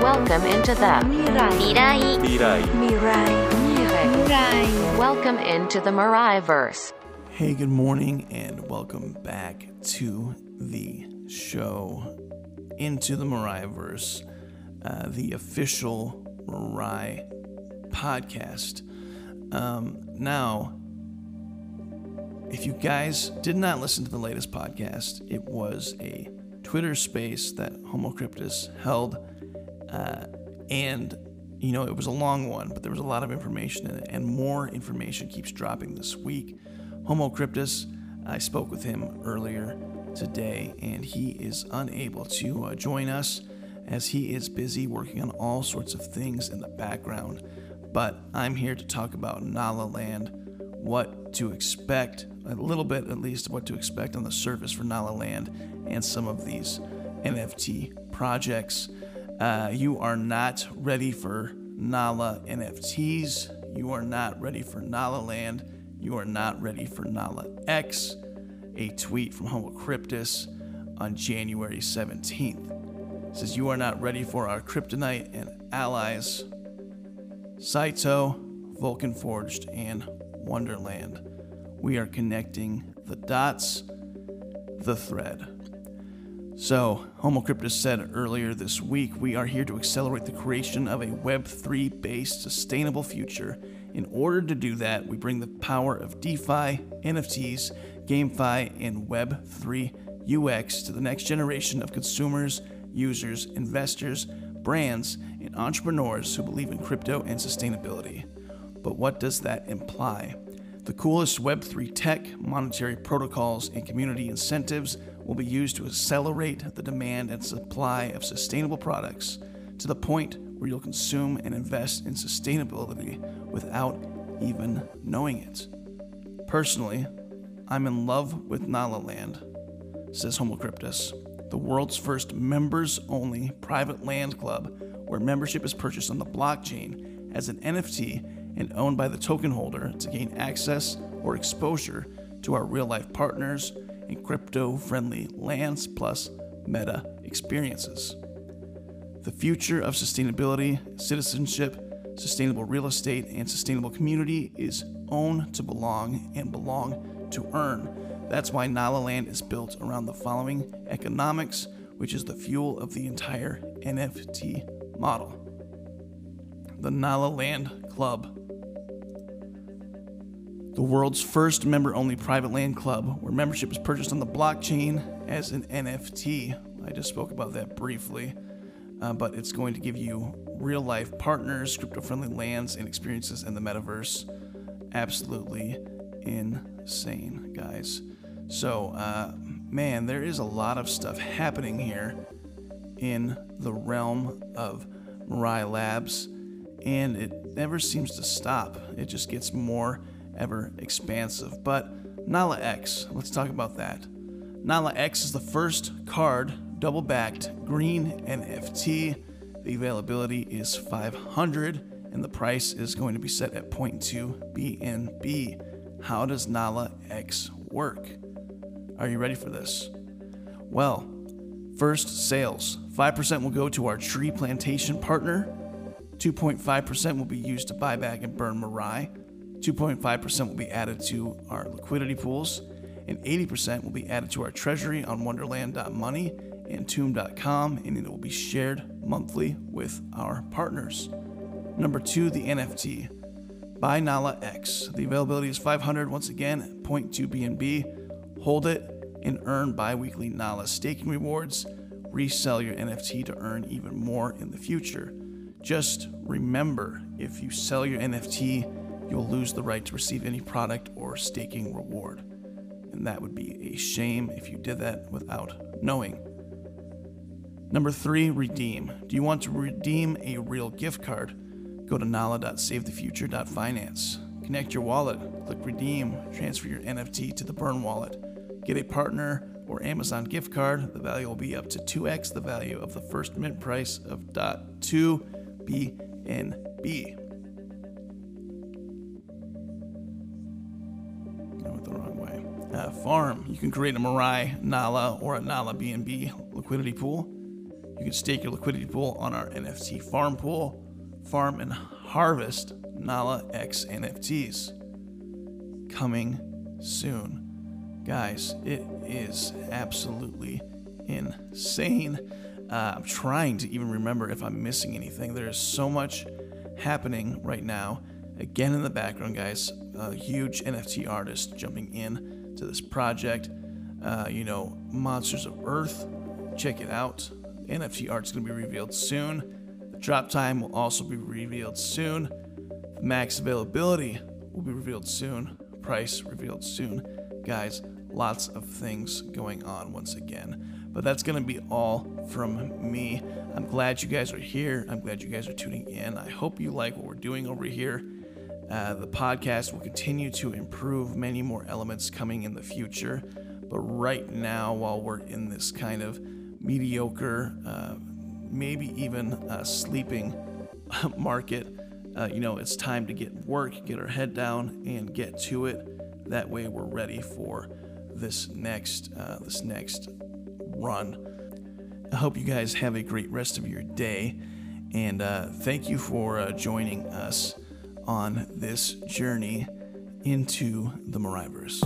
Welcome into the Mirai. Mirai. Mirai. Mirai. Mirai. Welcome into the Miraiverse. Hey, good morning, and welcome back to the show, Into the Miraiverse, uh, the official Mirai podcast. Um, now, if you guys did not listen to the latest podcast, it was a Twitter space that HomoCryptus held uh, and you know it was a long one, but there was a lot of information in it, and more information keeps dropping this week. Homo Cryptus, I spoke with him earlier today, and he is unable to uh, join us as he is busy working on all sorts of things in the background. But I'm here to talk about Nala Land, what to expect, a little bit at least, what to expect on the surface for Nala Land, and some of these NFT projects. Uh, you are not ready for Nala NFTs. You are not ready for Nala Land. You are not ready for Nala X. A tweet from Homo Cryptus on January 17th says, You are not ready for our kryptonite and allies. Saito, Vulcan Forged, and Wonderland. We are connecting the dots, the thread. So, Homo Cryptus said earlier this week, we are here to accelerate the creation of a Web3 based sustainable future. In order to do that, we bring the power of DeFi, NFTs, GameFi, and Web3 UX to the next generation of consumers, users, investors, brands, and entrepreneurs who believe in crypto and sustainability. But what does that imply? The coolest Web3 tech, monetary protocols, and community incentives will be used to accelerate the demand and supply of sustainable products to the point where you'll consume and invest in sustainability without even knowing it. Personally, I'm in love with Nala Land, says Homo Cryptus, the world's first members only private land club where membership is purchased on the blockchain as an NFT and owned by the token holder to gain access or exposure to our real life partners and crypto friendly lands plus meta experiences. The future of sustainability, citizenship, sustainable real estate, and sustainable community is own to belong and belong to earn. That's why Nala Land is built around the following economics, which is the fuel of the entire NFT model. The Nala Land Club the world's first member only private land club where membership is purchased on the blockchain as an NFT. I just spoke about that briefly, uh, but it's going to give you real life partners, crypto friendly lands, and experiences in the metaverse. Absolutely insane, guys. So, uh, man, there is a lot of stuff happening here in the realm of Mirai Labs, and it never seems to stop. It just gets more ever expansive. But Nala X, let's talk about that. Nala X is the first card double backed green NFT. The availability is 500 and the price is going to be set at 0.2 BNB. How does Nala X work? Are you ready for this? Well, first sales 5% will go to our tree plantation partner, 2.5% will be used to buy back and burn Mirai. 2.5% will be added to our liquidity pools, and 80% will be added to our treasury on wonderland.money and tomb.com, and it will be shared monthly with our partners. Number two, the NFT. Buy Nala X. The availability is 500 once again, 0.2 BNB. Hold it and earn bi weekly Nala staking rewards. Resell your NFT to earn even more in the future. Just remember if you sell your NFT, you'll lose the right to receive any product or staking reward. And that would be a shame if you did that without knowing. Number three, redeem. Do you want to redeem a real gift card? Go to nala.savethefuture.finance. Connect your wallet, click redeem, transfer your NFT to the Burn wallet. Get a partner or Amazon gift card. The value will be up to 2x the value of the first mint price of .2 farm. You can create a Mirai, Nala, or a Nala BNB liquidity pool. You can stake your liquidity pool on our NFT farm pool, farm and harvest Nala X NFTs. Coming soon. Guys, it is absolutely insane. Uh, I'm trying to even remember if I'm missing anything. There is so much happening right now. Again, in the background, guys, a huge NFT artist jumping in to this project. Uh, you know, Monsters of Earth. Check it out. NFT art is going to be revealed soon. The drop time will also be revealed soon. Max availability will be revealed soon. Price revealed soon. Guys, lots of things going on once again. But that's going to be all from me. I'm glad you guys are here. I'm glad you guys are tuning in. I hope you like what we're doing over here. Uh, the podcast will continue to improve many more elements coming in the future. But right now, while we're in this kind of mediocre, uh, maybe even uh, sleeping market, uh, you know, it's time to get work, get our head down, and get to it. That way, we're ready for this next uh, this next run. I hope you guys have a great rest of your day, and uh, thank you for joining us on this journey into the Miraiverse.